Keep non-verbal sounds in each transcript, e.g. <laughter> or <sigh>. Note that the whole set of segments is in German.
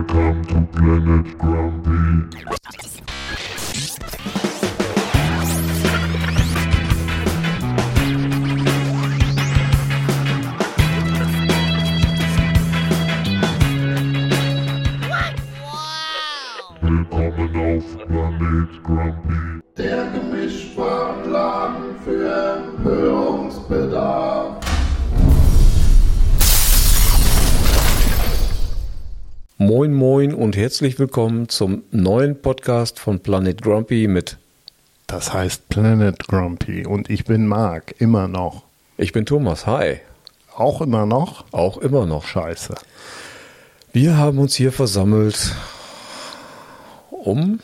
Welcome to Planet Grumpy. Moin Moin und herzlich willkommen zum neuen Podcast von Planet Grumpy mit Das heißt Planet Grumpy und ich bin Marc, immer noch. Ich bin Thomas. Hi. Auch immer noch? Auch immer noch. Scheiße. Wir haben uns hier versammelt, um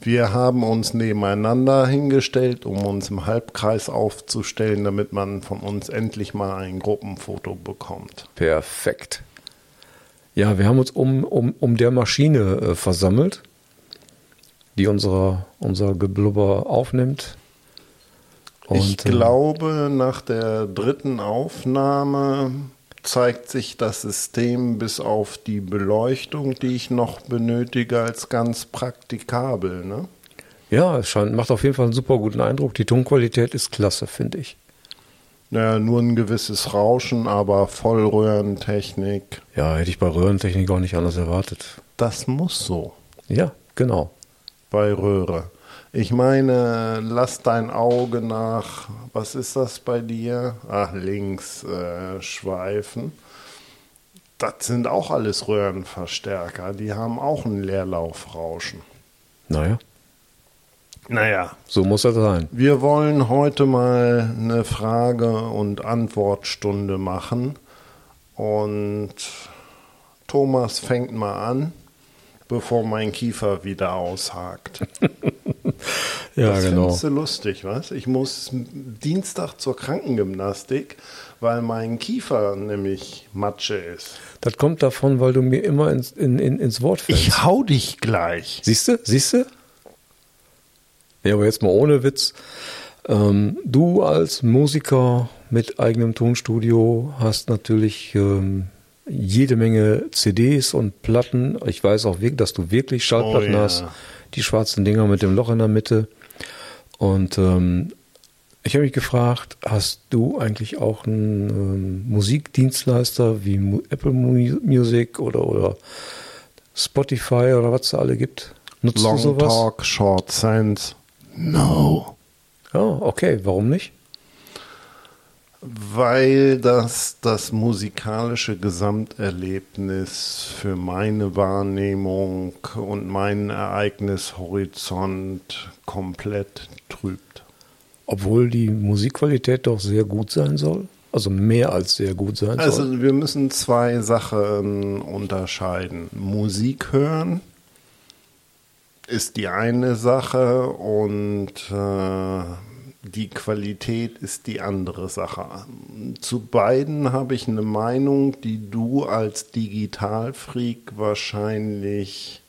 Wir haben uns nebeneinander hingestellt, um uns im Halbkreis aufzustellen, damit man von uns endlich mal ein Gruppenfoto bekommt. perfekt. Ja, wir haben uns um, um, um der Maschine äh, versammelt, die unsere, unser Geblubber aufnimmt. ich äh, glaube, nach der dritten Aufnahme zeigt sich das System bis auf die Beleuchtung, die ich noch benötige, als ganz praktikabel. Ne? Ja, es scheint, macht auf jeden Fall einen super guten Eindruck. Die Tonqualität ist klasse, finde ich. Naja, nur ein gewisses Rauschen, aber Vollröhrentechnik, Ja, hätte ich bei Röhrentechnik auch nicht anders erwartet. das muss so Ja, genau. bei Röhre. Ich meine, lass dein Auge nach, was ist das bei dir? Ach, links äh, schweifen. Das sind auch alles Röhrenverstärker, die haben auch ein Leerlaufrauschen. Naja, Naja, so muss das sein. Wir wollen heute mal eine Frage- und Antwortstunde machen. Und Thomas fängt mal an, bevor mein Kiefer wieder aushakt. <laughs> Ja, das genau. findest du lustig, was? Ich muss Dienstag zur Krankengymnastik, weil mein Kiefer nämlich Matsche ist. Das kommt davon, weil du mir immer ins, in, in, ins Wort fällst. Ich hau dich gleich. Siehst du? Siehst du? Ja, aber jetzt mal ohne Witz. Ähm, du als Musiker mit eigenem Tonstudio hast natürlich ähm, jede Menge CDs und Platten. Ich weiß auch, wirklich, dass du wirklich Schallplatten Oh ja. hast. Die schwarzen Dinger mit dem Loch in der Mitte. Und ähm, ich habe mich gefragt, hast du eigentlich auch einen ähm, Musikdienstleister wie Mu Apple Mu Music oder, oder Spotify oder was es da alle gibt? Nutzt Long du sowas? Talk, Short Sense. No. Ja, okay, warum nicht? Weil das das musikalische Gesamterlebnis für meine Wahrnehmung und meinen Ereignishorizont komplett trübt. Obwohl die Musikqualität doch sehr gut sein soll. Also mehr als sehr gut sein soll. Also wir müssen zwei Sachen unterscheiden. Musik hören ist die eine Sache und äh, die Qualität ist die andere Sache. Zu beiden habe ich eine Meinung, die du als Digitalfreak wahrscheinlich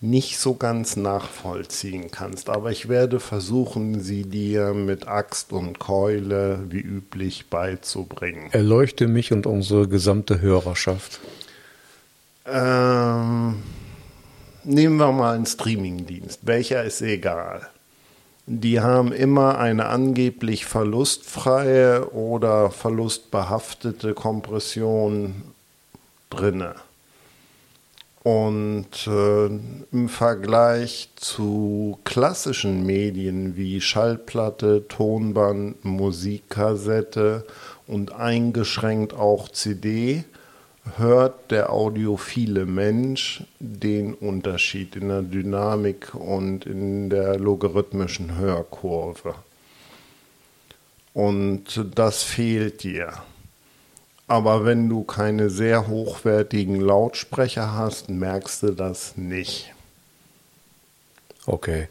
nicht so ganz nachvollziehen kannst. Aber ich werde versuchen, sie dir mit Axt und Keule wie üblich beizubringen. Erleuchte mich und unsere gesamte Hörerschaft. Ähm, nehmen wir mal einen Streamingdienst. Welcher ist egal. Die haben immer eine angeblich verlustfreie oder verlustbehaftete Kompression drinne. Und äh, im Vergleich zu klassischen Medien wie Schallplatte, Tonband, Musikkassette und eingeschränkt auch CD, hört der audiophile Mensch den Unterschied in der Dynamik und in der logarithmischen Hörkurve. Und das fehlt dir. Aber wenn du keine sehr hochwertigen Lautsprecher hast, merkst du das nicht. Okay.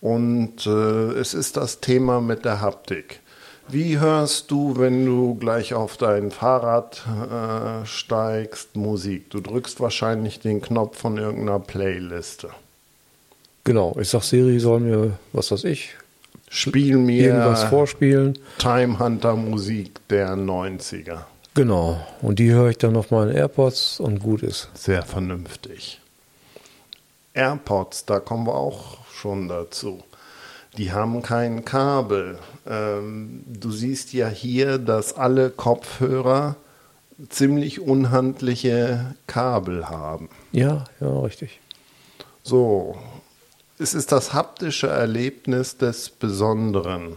Und äh, es ist das Thema mit der Haptik. Wie hörst du, wenn du gleich auf dein Fahrrad äh, steigst, Musik? Du drückst wahrscheinlich den Knopf von irgendeiner Playliste. Genau. Ich sag Siri soll mir, was weiß ich, Spiel mir irgendwas vorspielen. Time Hunter Musik der 90er. Genau. Und die höre ich dann auf meinen AirPods und gut ist. Sehr vernünftig. AirPods, da kommen wir auch schon dazu. Die haben kein Kabel. Ähm, du siehst ja hier, dass alle Kopfhörer ziemlich unhandliche Kabel haben. Ja, ja, richtig. So, es ist das haptische Erlebnis des Besonderen.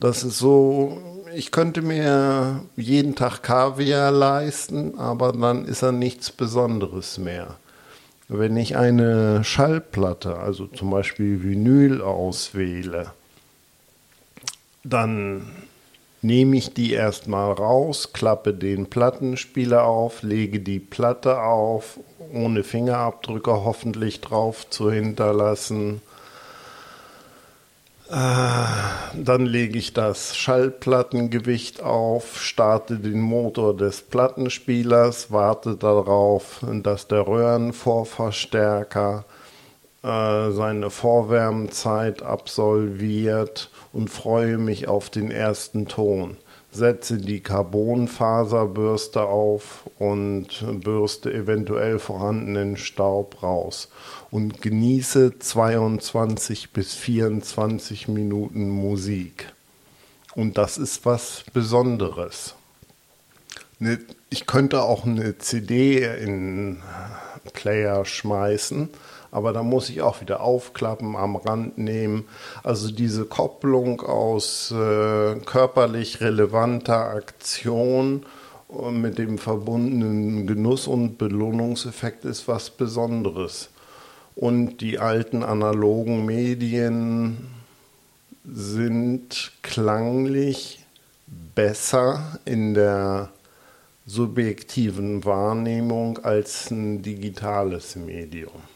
Das ist so, ich könnte mir jeden Tag Kaviar leisten, aber dann ist er nichts Besonderes mehr. Wenn ich eine Schallplatte, also zum Beispiel Vinyl auswähle, dann nehme ich die erstmal raus, klappe den Plattenspieler auf, lege die Platte auf, ohne Fingerabdrücke hoffentlich drauf zu hinterlassen. Äh, dann lege ich das Schallplattengewicht auf, starte den Motor des Plattenspielers, warte darauf, dass der Röhrenvorverstärker äh, seine Vorwärmzeit absolviert und freue mich auf den ersten Ton. Setze die Carbonfaserbürste auf und bürste eventuell vorhandenen Staub raus und genieße 22 bis 24 Minuten Musik. Und das ist was Besonderes. Ne, ich könnte auch eine CD in Player schmeißen aber da muss ich auch wieder aufklappen, am Rand nehmen. Also diese Kopplung aus äh, körperlich relevanter Aktion und mit dem verbundenen Genuss und Belohnungseffekt ist was Besonderes. Und die alten analogen Medien sind klanglich besser in der subjektiven Wahrnehmung als ein digitales Medium.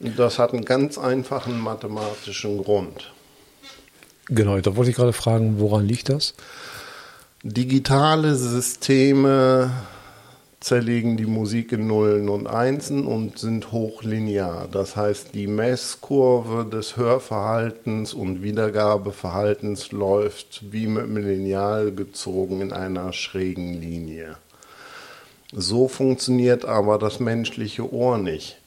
Das hat einen ganz einfachen mathematischen Grund. Genau, da wollte ich gerade fragen, woran liegt das? Digitale Systeme zerlegen die Musik in Nullen und Einsen und sind hochlinear. Das heißt, die Messkurve des Hörverhaltens und Wiedergabeverhaltens läuft wie mit einem Lineal gezogen in einer schrägen Linie. So funktioniert aber das menschliche Ohr nicht.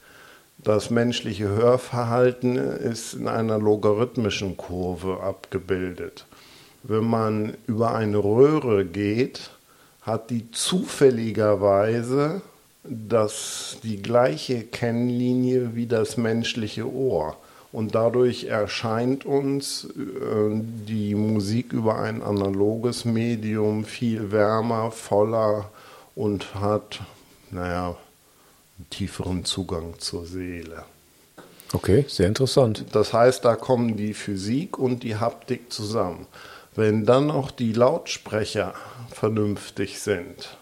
Das menschliche Hörverhalten ist in einer logarithmischen Kurve abgebildet. Wenn man über eine Röhre geht, hat die zufälligerweise das, die gleiche Kennlinie wie das menschliche Ohr. Und dadurch erscheint uns äh, die Musik über ein analoges Medium viel wärmer, voller und hat, naja, tieferen Zugang zur Seele. Okay, sehr interessant. Das heißt, da kommen die Physik und die Haptik zusammen. Wenn dann auch die Lautsprecher vernünftig sind,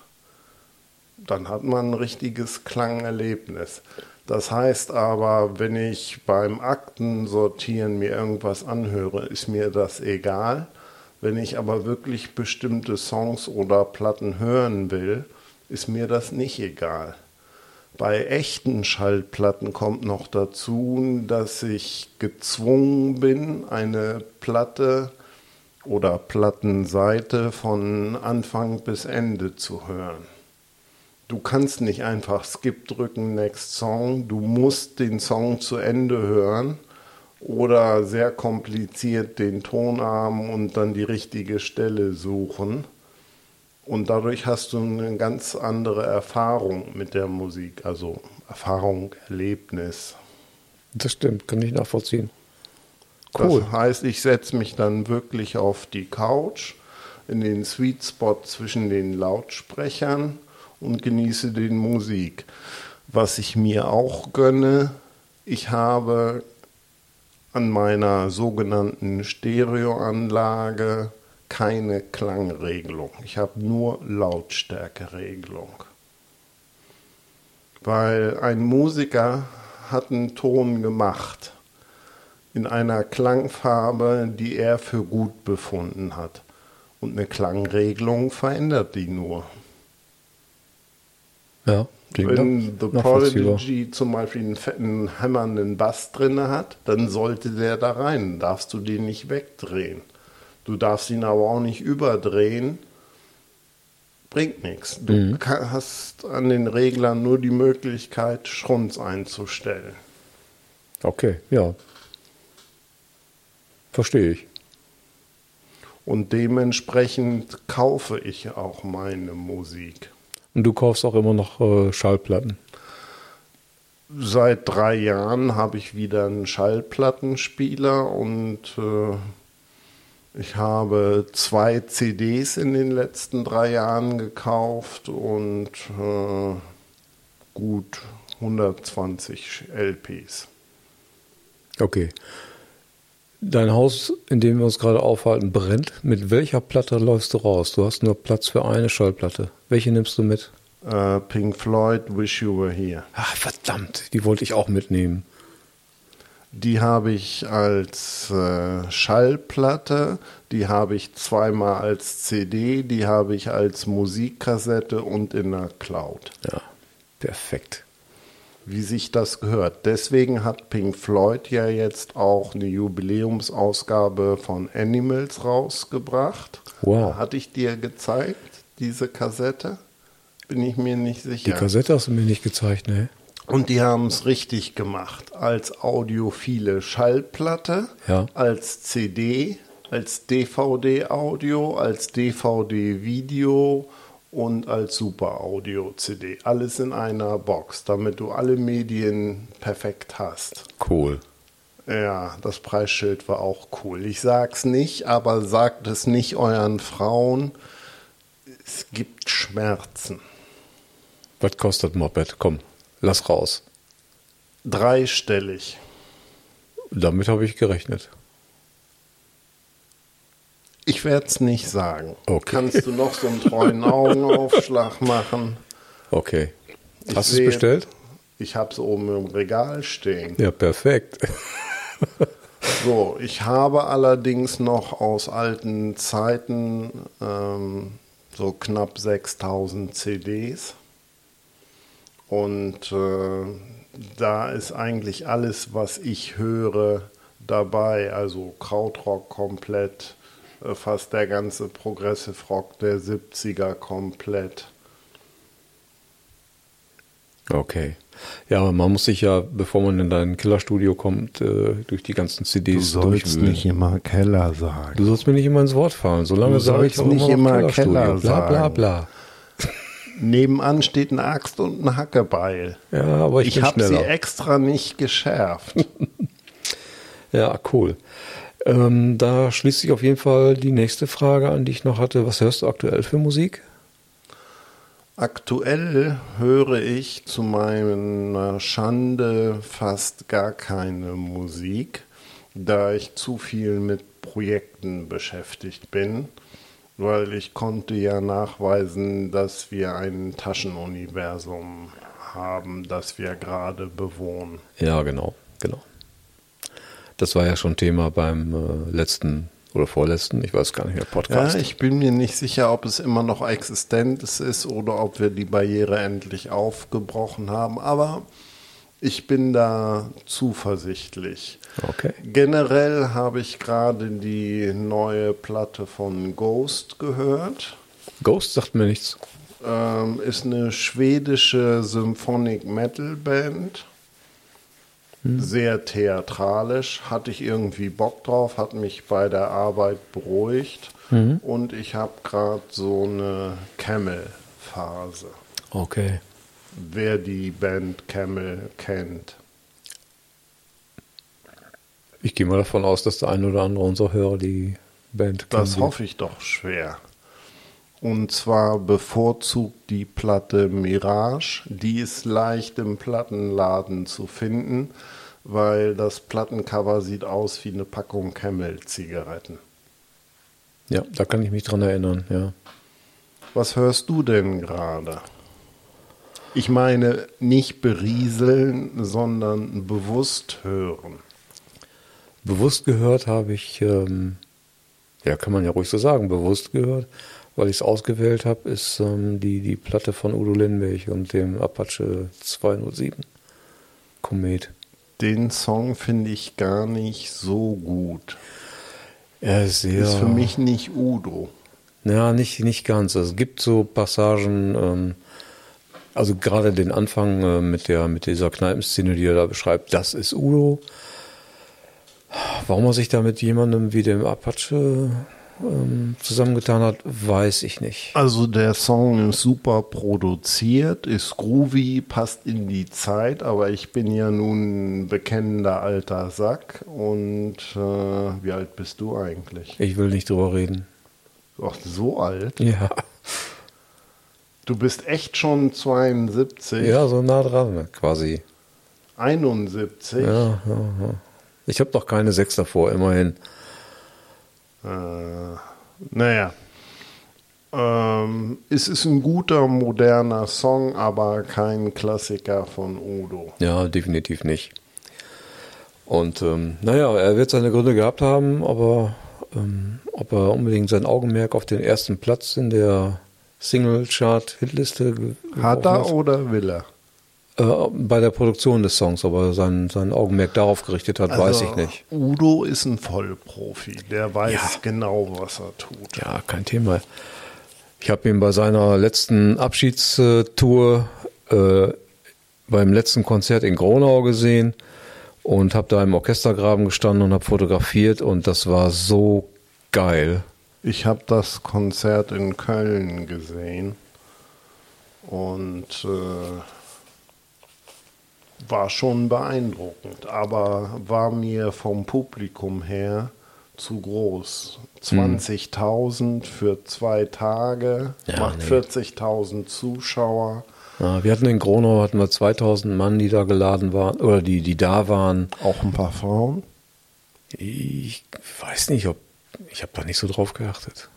dann hat man ein richtiges Klangerlebnis. Das heißt aber, wenn ich beim Aktensortieren mir irgendwas anhöre, ist mir das egal. Wenn ich aber wirklich bestimmte Songs oder Platten hören will, ist mir das nicht egal. Bei echten Schallplatten kommt noch dazu, dass ich gezwungen bin, eine Platte oder Plattenseite von Anfang bis Ende zu hören. Du kannst nicht einfach Skip drücken, Next Song. Du musst den Song zu Ende hören oder sehr kompliziert den Tonarm und dann die richtige Stelle suchen. Und dadurch hast du eine ganz andere Erfahrung mit der Musik, also Erfahrung, Erlebnis. Das stimmt, kann ich nachvollziehen. Cool. Das heißt, ich setze mich dann wirklich auf die Couch in den Sweet Spot zwischen den Lautsprechern und genieße den Musik. Was ich mir auch gönne, ich habe an meiner sogenannten Stereoanlage keine Klangregelung. Ich habe nur Lautstärkeregelung. Weil ein Musiker hat einen Ton gemacht in einer Klangfarbe, die er für gut befunden hat. Und eine Klangregelung verändert die nur. Ja, Wenn The Prodigy zum Beispiel einen fetten, hämmernden Bass drin hat, dann sollte der da rein. Darfst du den nicht wegdrehen. Du darfst ihn aber auch nicht überdrehen, bringt nichts. Du ka- hast an den Reglern nur die Möglichkeit, Schrunz einzustellen. Okay, ja. Verstehe ich. Und dementsprechend kaufe ich auch meine Musik. Und du kaufst auch immer noch äh, Schallplatten. Seit drei Jahren habe ich wieder einen Schallplattenspieler und äh, ich habe zwei CDs in den letzten drei Jahren gekauft und äh, gut 120 LPs. Okay. Dein Haus, in dem wir uns gerade aufhalten, brennt. Mit welcher Platte läufst du raus? Du hast nur Platz für eine Schallplatte. Welche nimmst du mit? Äh, Pink Floyd, Wish You Were Here. Ach, verdammt, die wollte ich auch mitnehmen. Die habe ich als äh, Schallplatte, die habe ich zweimal als CD, die habe ich als Musikkassette und in der Cloud. Ja, perfekt. Wie sich das gehört. Deswegen hat Pink Floyd ja jetzt auch eine Jubiläumsausgabe von Animals rausgebracht. Wow. Hatte ich dir gezeigt, diese Kassette? Bin ich mir nicht Die sicher. Kassette hast du mir nicht gezeigt, ne? Und die haben es richtig gemacht. Als audiophile Schallplatte, Ja. als CD, als DVD-Audio, als DVD-Video und als Super-Audio-CD. Alles in einer Box, damit du alle Medien perfekt hast. Cool. Ja, das Preisschild war auch cool. Ich sag's nicht, aber sagt es nicht euren Frauen. Es gibt Schmerzen. Was kostet Moped? Komm, lass raus. Dreistellig. Damit habe ich gerechnet. Ich werde es nicht sagen. Okay. Kannst du noch so einen treuen Augenaufschlag machen? Okay. Ich Hast du es bestellt? Ich habe es oben im Regal stehen. Ja, perfekt. So, ich habe allerdings noch aus alten Zeiten ähm, so knapp 6000 CDs. Und äh, da ist eigentlich alles, was ich höre, dabei. Also Krautrock komplett, äh, fast der ganze Progressive Rock der 70er komplett. Okay. Ja, aber man muss sich ja, bevor man in dein Killerstudio kommt, äh, durch die ganzen CDs durchwühlen. immer Keller sagen. Du sollst mir nicht immer ins Wort fallen. Solange Du sage ich sollst auch nicht immer, immer Kellerstudio. Keller bla bla sagen. bla. Nebenan steht eine Axt und ein Hackebeil. Ja, aber ich, Ich habe sie extra nicht geschärft. <laughs> Ja, cool. Ähm, da schließt sich auf jeden Fall die nächste Frage an, die ich noch hatte. Was hörst du aktuell für Musik? Aktuell höre ich zu meiner Schande fast gar keine Musik, da ich zu viel mit Projekten beschäftigt bin, weil ich konnte ja nachweisen, dass wir ein Taschenuniversum haben, das wir gerade bewohnen. Ja, genau, genau. Das war ja schon Thema beim äh, letzten oder vorletzten, ich weiß gar nicht mehr, Ja, Podcast. ich bin mir nicht sicher, ob es immer noch existent ist oder ob wir die Barriere endlich aufgebrochen haben, aber ich bin da zuversichtlich. okay. Generell habe ich gerade die neue Platte von Ghost gehört. Ghost sagt mir nichts. Ähm, ist eine schwedische Symphonic Metal Band. Sehr theatralisch. Hatte ich irgendwie Bock drauf, hat mich bei der Arbeit beruhigt. Und ich habe gerade so eine Camel-Phase. Okay. Wer die Band Camel kennt. Ich gehe mal davon aus, dass der ein oder andere unserer Hörer die Band Das kennen hoffe ich doch schwer. Und zwar bevorzugt die Platte Mirage. Die ist leicht im Plattenladen zu finden, weil das Plattencover sieht aus wie eine Packung Camel-Zigaretten. Ja, da kann ich mich dran erinnern, ja. Was hörst du denn gerade? Ich meine nicht berieseln, sondern bewusst hören. Bewusst gehört habe ich, ähm, ja, kann man ja ruhig so sagen, bewusst gehört, weil ich es ausgewählt habe, ist ähm, die, die Platte von Udo Lindenberg und dem Apache 207 Komet. Den Song finde ich gar nicht so gut. Er ist sehr. Ist für mich nicht Udo. Ja, nicht, nicht ganz. Es gibt so Passagen, ähm, also gerade den Anfang äh, mit, der, mit dieser Kneipenszene, die er da beschreibt, das ist Udo. Warum er sich da mit jemandem wie dem Apache ähm, zusammengetan hat, weiß ich nicht. Also der Song ist super produziert, ist groovy, passt in die Zeit, aber ich bin ja nun ein bekennender alter Sack und äh, wie alt bist du eigentlich? Ich will nicht drüber reden. Ach, so alt? Ja, Du bist echt schon 72, ja so nah dran quasi. 71. Ja, ja, ja. Ich habe doch keine sechs davor, immerhin. Äh, naja. Ähm, es ist ein guter, moderner Song, aber kein Klassiker von Udo. Ja, definitiv nicht. Und ähm, naja, er wird seine Gründe gehabt haben, aber ähm, ob er unbedingt sein Augenmerk auf den ersten Platz in der Single-Chart-Hitliste Hat er oder will er? Äh, bei der Produktion des Songs, aber sein, sein Augenmerk darauf gerichtet hat, weiß ich nicht. Udo ist ein Vollprofi. Der weiß Ja. genau, was er tut. Ja, kein Thema. Ich habe ihn bei seiner letzten Abschiedstour äh, beim letzten Konzert in Gronau gesehen und habe da im Orchestergraben gestanden und habe fotografiert und das war so geil. Ich habe das Konzert in Köln gesehen und äh, war schon beeindruckend, aber war mir vom Publikum her zu groß. 20.000 für zwei Tage, Ja, macht nee. 40.000 Zuschauer. Ja, wir hatten in Gronau hatten wir 2000 Mann, die da geladen waren oder die, die da waren. Auch ein paar Frauen. Ich weiß nicht, ob ich habe da nicht so drauf geachtet.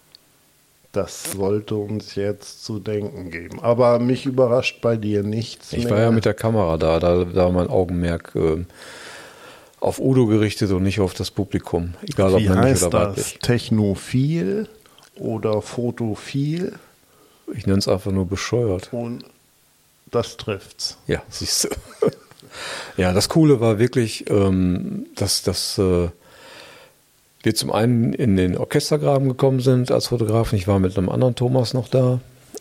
Das sollte uns jetzt zu denken geben. Aber mich überrascht bei dir nichts. Ich mehr. war ja mit der Kamera da, da, da war mein Augenmerk ähm, auf Udo gerichtet und nicht auf das Publikum. Egal ob Wie männlich heißt oder das? weiblich. Technophil oder Photophil? Ich nenne es einfach nur bescheuert. Und das trifft's. Ja, siehst du. <laughs> ja, das Coole war wirklich, ähm, dass, dass äh, wir zum einen in den Orchestergraben gekommen sind als Fotografen. Ich war mit einem anderen Thomas noch da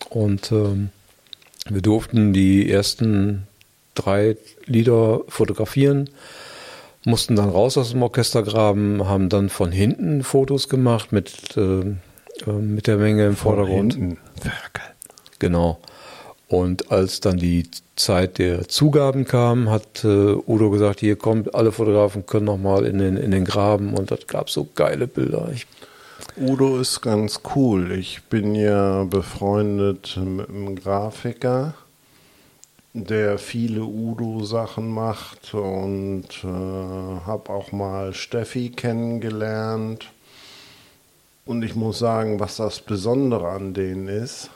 und ähm, wir durften die ersten drei Lieder fotografieren, mussten dann raus aus dem Orchestergraben, haben dann von hinten Fotos gemacht mit, äh, äh, mit der Menge im Vordergrund. Hinten. Ferkel. Genau. Und als dann die Zeit der Zugaben kam, hat äh, Udo gesagt, hier kommt, alle Fotografen können noch mal in den, in den Graben und das gab so geile Bilder. Ich, Udo ist ganz cool. Ich bin ja befreundet mit einem Grafiker, der viele Udo-Sachen macht und äh, habe auch mal Steffi kennengelernt. Und ich muss sagen, was das Besondere an denen ist,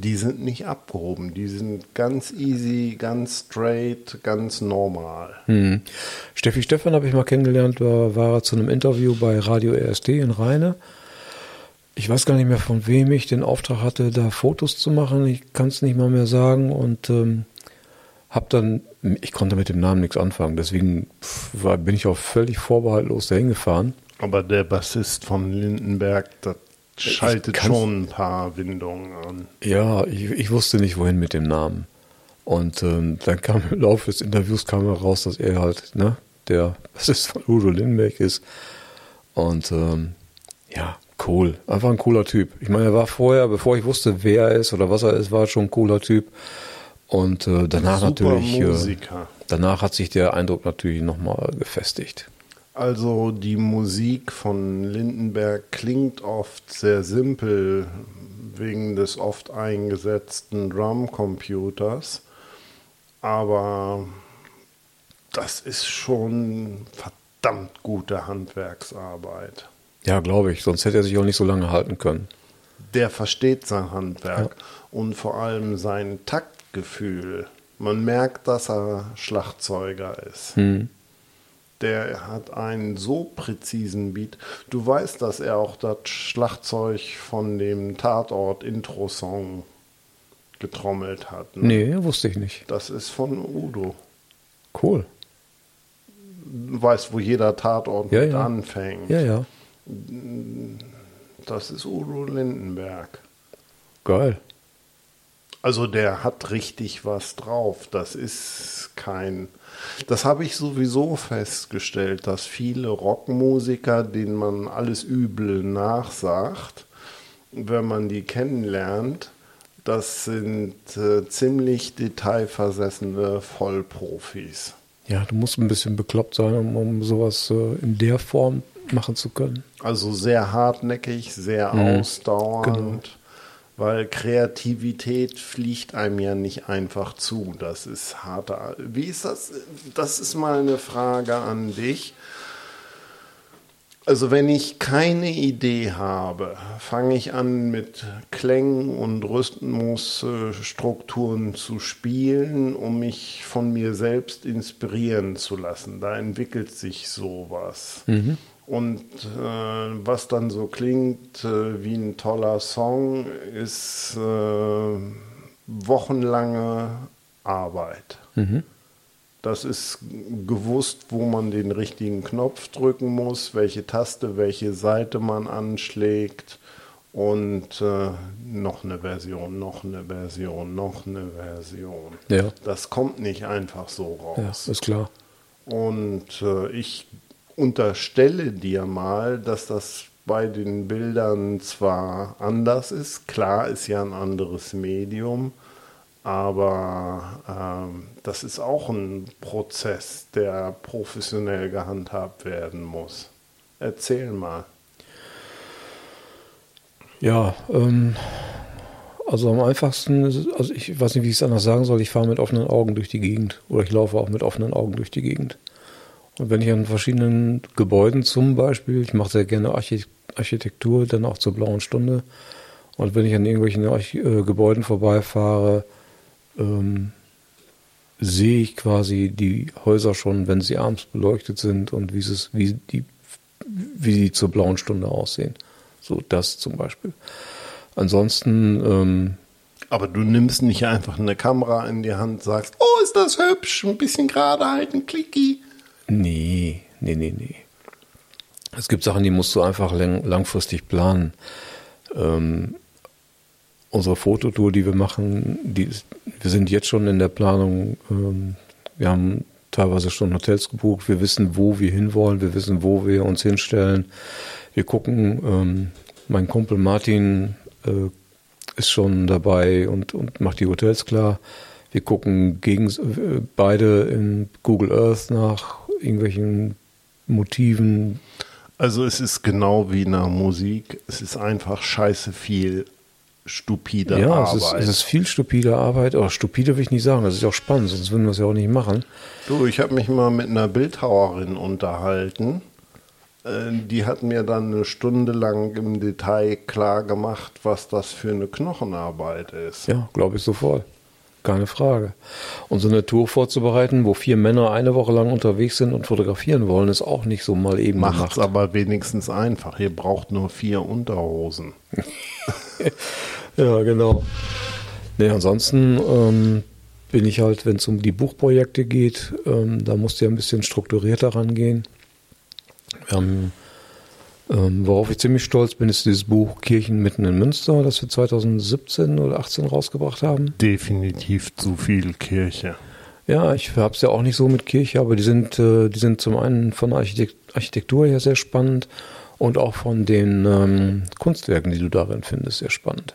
die sind nicht abgehoben. Die sind ganz easy, ganz straight, ganz normal. hm. Steffi Stefan habe ich mal kennengelernt, war, war zu einem Interview bei Radio RSD in Rheine. Ich weiß gar nicht mehr, von wem ich den Auftrag hatte, da Fotos zu machen. Ich kann es nicht mal mehr sagen und ähm, habe dann, ich konnte mit dem Namen nichts anfangen, deswegen war, bin ich auch völlig vorbehaltlos dahin gefahren. Aber der Bassist von Lindenberg, das schaltet schon ein paar Windungen an. Ja, ich, ich wusste nicht, wohin mit dem Namen. Und ähm, dann kam im Laufe des Interviews kam heraus, dass er halt, ne, der Bassist von Udo Lindenberg ist. Und ähm, ja, cool. Einfach ein cooler Typ. Ich meine, er war vorher, bevor ich wusste, wer er ist oder was er ist, war er schon ein cooler Typ. Und äh, danach Super natürlich, äh, Musiker. danach hat sich der Eindruck natürlich nochmal gefestigt. Also die Musik von Lindenberg klingt oft sehr simpel wegen des oft eingesetzten Drumcomputers, aber das ist schon verdammt gute Handwerksarbeit. Ja, glaube ich. Sonst hätte er sich auch nicht so lange halten können. Der versteht sein Handwerk und vor allem sein Taktgefühl. Man merkt, dass er Schlagzeuger ist. Hm. Der hat einen so präzisen Beat. Du weißt, dass er auch das Schlagzeug von dem Tatort-Intro-Song getrommelt hat. Ne? Nee, wusste ich nicht. Das ist von Udo. Cool. Du weißt, wo jeder Tatort Ja, mit ja. anfängt. Ja, ja. Das ist Udo Lindenberg. Geil. Also der hat richtig was drauf. Das ist kein. Das habe ich sowieso festgestellt, dass viele Rockmusiker, denen man alles Übel nachsagt, wenn man die kennenlernt, das sind äh, ziemlich detailversessene Vollprofis. Ja, du musst ein bisschen bekloppt sein, um, um sowas äh, in der Form machen zu können. Also sehr hartnäckig, sehr Mhm. ausdauernd, Genau. Weil Kreativität fliegt einem ja nicht einfach zu. Das ist harter. Wie ist das? Das ist mal eine Frage an dich. Also wenn ich keine Idee habe, fange ich an mit Klängen und Rhythmusstrukturen zu spielen, um mich von mir selbst inspirieren zu lassen. Da entwickelt sich sowas. Und äh, was dann so klingt äh, wie ein toller Song, ist äh, wochenlange Arbeit. Das ist gewusst, wo man den richtigen Knopf drücken muss, welche Taste, welche Seite man anschlägt und äh, noch eine Version, noch eine Version, noch eine Version. Ja. Das kommt nicht einfach so Ja, raus. ist klar. Und äh, ich unterstelle dir mal, dass das bei den Bildern zwar anders ist, klar ist ja ein anderes Medium, aber ähm, das ist auch ein Prozess, der professionell gehandhabt werden muss. Erzähl mal. Ja, ähm, also am einfachsten, ist also ich weiß nicht, wie ich es anders sagen soll, ich fahre mit offenen Augen durch die Gegend oder ich laufe auch mit offenen Augen durch die Gegend. Und wenn ich an verschiedenen Gebäuden zum Beispiel, ich mache sehr gerne Archi Architektur, dann auch zur blauen Stunde, und wenn ich an irgendwelchen Arch äh, Gebäuden vorbeifahre, ähm, sehe ich quasi die Häuser schon, wenn sie abends beleuchtet sind und wie, es, wie, die, wie sie zur blauen Stunde aussehen. So das zum Beispiel. Ansonsten, ähm, Aber du nimmst nicht einfach eine Kamera in die Hand, sagst, oh, ist das hübsch, ein bisschen gerade halten, klicki. Nee, nee, nee, nee. Es gibt Sachen, die musst du einfach lang, langfristig planen. Ähm, unsere Fototour, die wir machen, die wir sind jetzt schon in der Planung. Ähm, wir haben teilweise schon Hotels gebucht. Wir wissen, wo wir hinwollen. Wir wissen, wo wir uns hinstellen. Wir gucken. Ähm, mein Kumpel Martin äh, ist schon dabei und, und macht die Hotels klar. Wir gucken gegen, äh, beide in Google Earth nach irgendwelchen Motiven. Also es ist genau wie in der Musik, es ist einfach scheiße viel stupide ja, es Arbeit. ist, es ist viel stupide Arbeit. Aber stupide will ich nicht sagen. Das ist auch spannend, sonst würden wir es ja auch nicht machen. du, ich habe mich mal mit einer Bildhauerin unterhalten. Äh, Die hat mir dann eine Stunde lang im Detail klar gemacht, was das für eine Knochenarbeit ist. Ja, glaube ich sofort. Keine Frage. Und so eine Tour vorzubereiten, wo vier Männer eine Woche lang unterwegs sind und fotografieren wollen, ist auch nicht so mal eben Macht's gemacht. aber wenigstens einfach. Ihr braucht nur vier Unterhosen. <laughs> Ja, genau. Nee, ansonsten ähm, bin ich halt, wenn es um die Buchprojekte geht, ähm, da musst du ja ein bisschen strukturierter rangehen. Wir haben, ähm, worauf ich ziemlich stolz bin, ist dieses Buch Kirchen mitten in Münster, das wir 2017 oder 18 rausgebracht haben. Definitiv zu viel Kirche. Ja, ich habe es ja auch nicht so mit Kirche, aber die sind, äh, die sind zum einen von der Architekt Architektur her sehr spannend und auch von den ähm, Kunstwerken, die du darin findest, sehr spannend.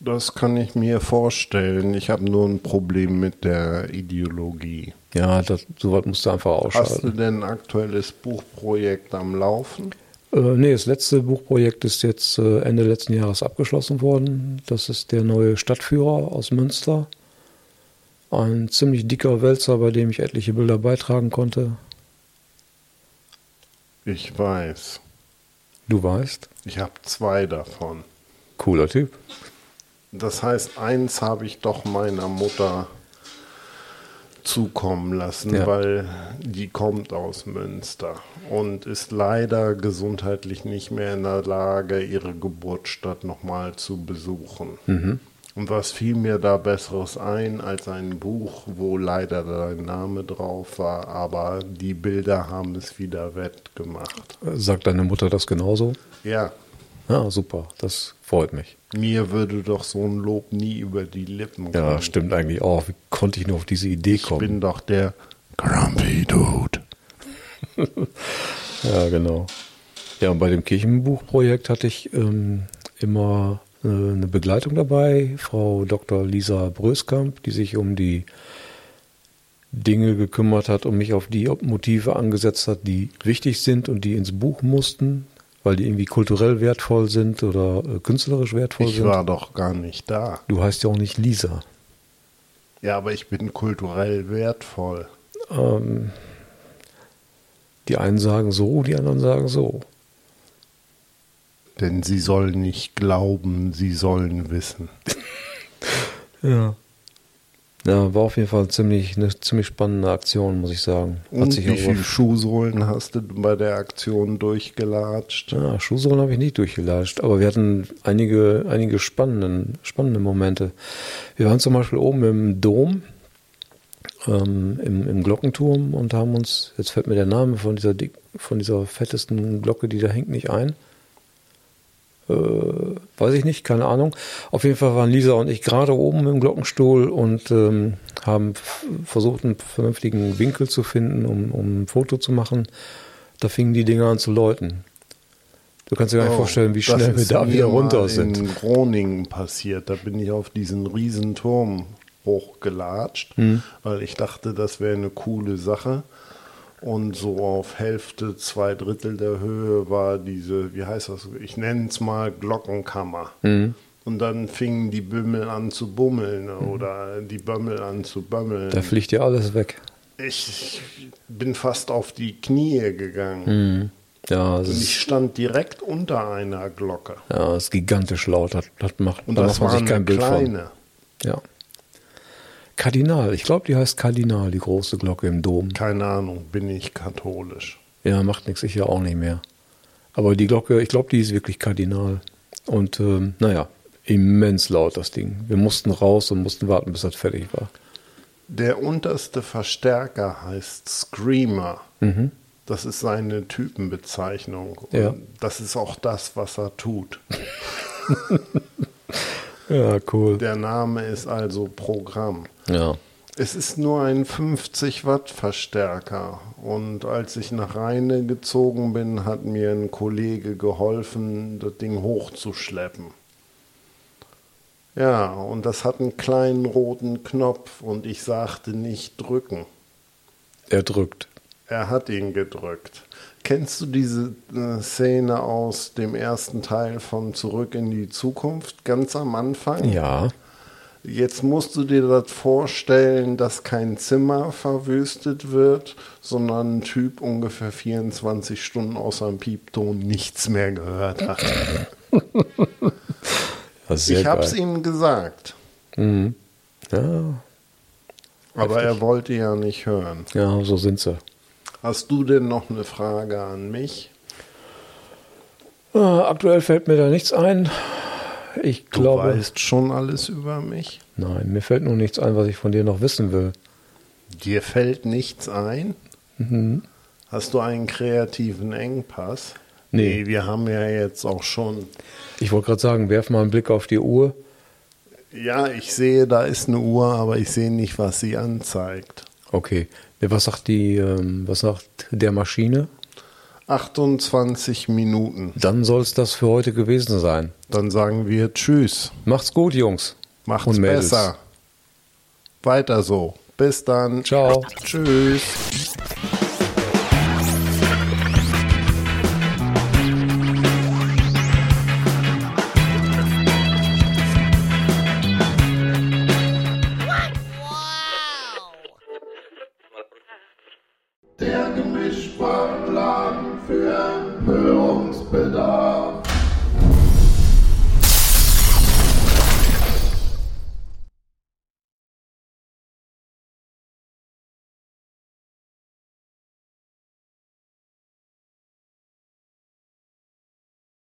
Das kann ich mir vorstellen. Ich habe nur ein Problem mit der Ideologie. Ja, das, soweit musst du einfach Hast du ausschalten. denn ein aktuelles Buchprojekt am Laufen? Äh, nee, das letzte Buchprojekt ist jetzt äh, Ende letzten Jahres abgeschlossen worden. Das ist der neue Stadtführer aus Münster. Ein ziemlich dicker Wälzer, bei dem ich etliche Bilder beitragen konnte. Ich weiß. Du weißt. Ich habe zwei davon. Cooler Typ. Das heißt, eins habe ich doch meiner Mutter zukommen lassen, Ja. weil die kommt aus Münster und ist leider gesundheitlich nicht mehr in der Lage, ihre Geburtsstadt nochmal zu besuchen. Und was fiel mir da Besseres ein als ein Buch, wo leider dein Name drauf war, aber die Bilder haben es wieder wettgemacht. Sagt deine Mutter das genauso? Ja, Ja, super. Das freut mich. Mir würde doch so ein Lob nie über die Lippen kommen. Ja, stimmt eigentlich auch. Wie konnte ich nur auf diese Idee Ich kommen? bin doch der Grumpy Dude. <laughs> Ja, genau. Ja, und bei dem Kirchenbuchprojekt hatte ich ähm, immer äh, eine Begleitung dabei, Frau Dr. Lisa Bröskamp, die sich um die Dinge gekümmert hat und mich auf die Motive angesetzt hat, die wichtig sind und die ins Buch mussten, weil die irgendwie kulturell wertvoll sind oder äh, künstlerisch wertvoll Ich sind. war doch gar nicht da. Du heißt ja auch nicht Lisa. Ja, aber ich bin kulturell wertvoll. Ähm, die einen sagen so, die anderen sagen so. Denn sie sollen nicht glauben, sie sollen wissen. <laughs> Ja. Ja, war auf jeden Fall ziemlich, eine ziemlich spannende Aktion, muss ich sagen. Hat Und sich wie viele Schuhsohlen hast du bei der Aktion durchgelatscht? Ja, Schuhsohlen habe ich nicht durchgelatscht, aber wir hatten einige, einige spannende, spannende Momente. Wir waren zum Beispiel oben im Dom, ähm, im, im Glockenturm und haben uns, jetzt fällt mir der Name von dieser, dick, von dieser fettesten Glocke, die da hängt, nicht ein. Äh, weiß ich nicht, keine Ahnung. Auf jeden Fall waren Lisa und ich gerade oben im Glockenstuhl und ähm, haben versucht, einen vernünftigen Winkel zu finden, um, um ein Foto zu machen. Da fingen die Dinger an zu läuten. Du kannst dir gar nicht Oh, vorstellen, wie schnell wir da wieder runter sind. in Groningen passiert. Da bin ich auf diesen riesen Turm hochgelatscht, Hm. weil ich dachte, das wäre eine coole Sache. Und so auf Hälfte, zwei Drittel der Höhe war diese, wie heißt das? Ich nenne es mal Glockenkammer. Hm. Und dann fingen die Bümmel an zu bummeln oder die Bömmel an zu bömmeln. Da fliegt dir alles weg. Ich bin fast auf die Knie gegangen. Hm. Ja, Und ich stand direkt unter einer Glocke. ja, es ist gigantisch laut. Das, das macht, Und da das macht man war sich kein eine Bild von. kleine. Ja. Kardinal, ich glaube, die heißt Kardinal, die große Glocke im Dom. Keine Ahnung, bin ich katholisch. Ja, macht nichts, ich ja auch nicht mehr. Aber die Glocke, ich glaube, die ist wirklich Kardinal. Und ähm, naja, immens laut das Ding. Wir mussten raus und mussten warten, bis das fertig war. Der unterste Verstärker heißt Screamer. Mhm. Das ist seine Typenbezeichnung. Und Ja. das ist auch das, was er tut. <laughs> Ja, cool. Der Name ist also Programm. Ja. Es ist nur ein 50 Watt Verstärker und als ich nach Rheine gezogen bin, hat mir ein Kollege geholfen, das Ding hochzuschleppen. Ja, und das hat einen kleinen roten Knopf und ich sagte nicht drücken. Er drückt. Er hat ihn gedrückt. Kennst du diese äh, Szene aus dem ersten Teil von Zurück in die Zukunft, ganz am Anfang? Ja. Jetzt musst du dir das vorstellen, dass kein Zimmer verwüstet wird, sondern ein Typ ungefähr 24 Stunden außer dem Piepton nichts mehr gehört hat. <laughs> Ich hab's geil. ihm gesagt, Mhm. Ja, aber er wollte ja nicht hören. ja, so sind sie. Hast du denn noch eine Frage an mich? Äh, aktuell fällt mir da nichts ein. Ich Du glaube, weißt schon alles über mich? nein, mir fällt nur nichts ein, was ich von dir noch wissen will. Dir fällt nichts ein? Mhm. Hast du einen kreativen Engpass? Nee. wir haben ja jetzt auch schon. Ich wollte gerade sagen, werf mal einen Blick auf die Uhr. Ja, ich sehe, da ist eine Uhr, aber ich sehe nicht, was sie anzeigt. Okay. Was sagt die, ähm, was sagt der Maschine? 28 Minuten. Dann soll es das für heute gewesen sein. Dann sagen wir Tschüss. Macht's gut, Jungs. Macht's besser. Weiter so. Bis dann. Ciao. Tschüss.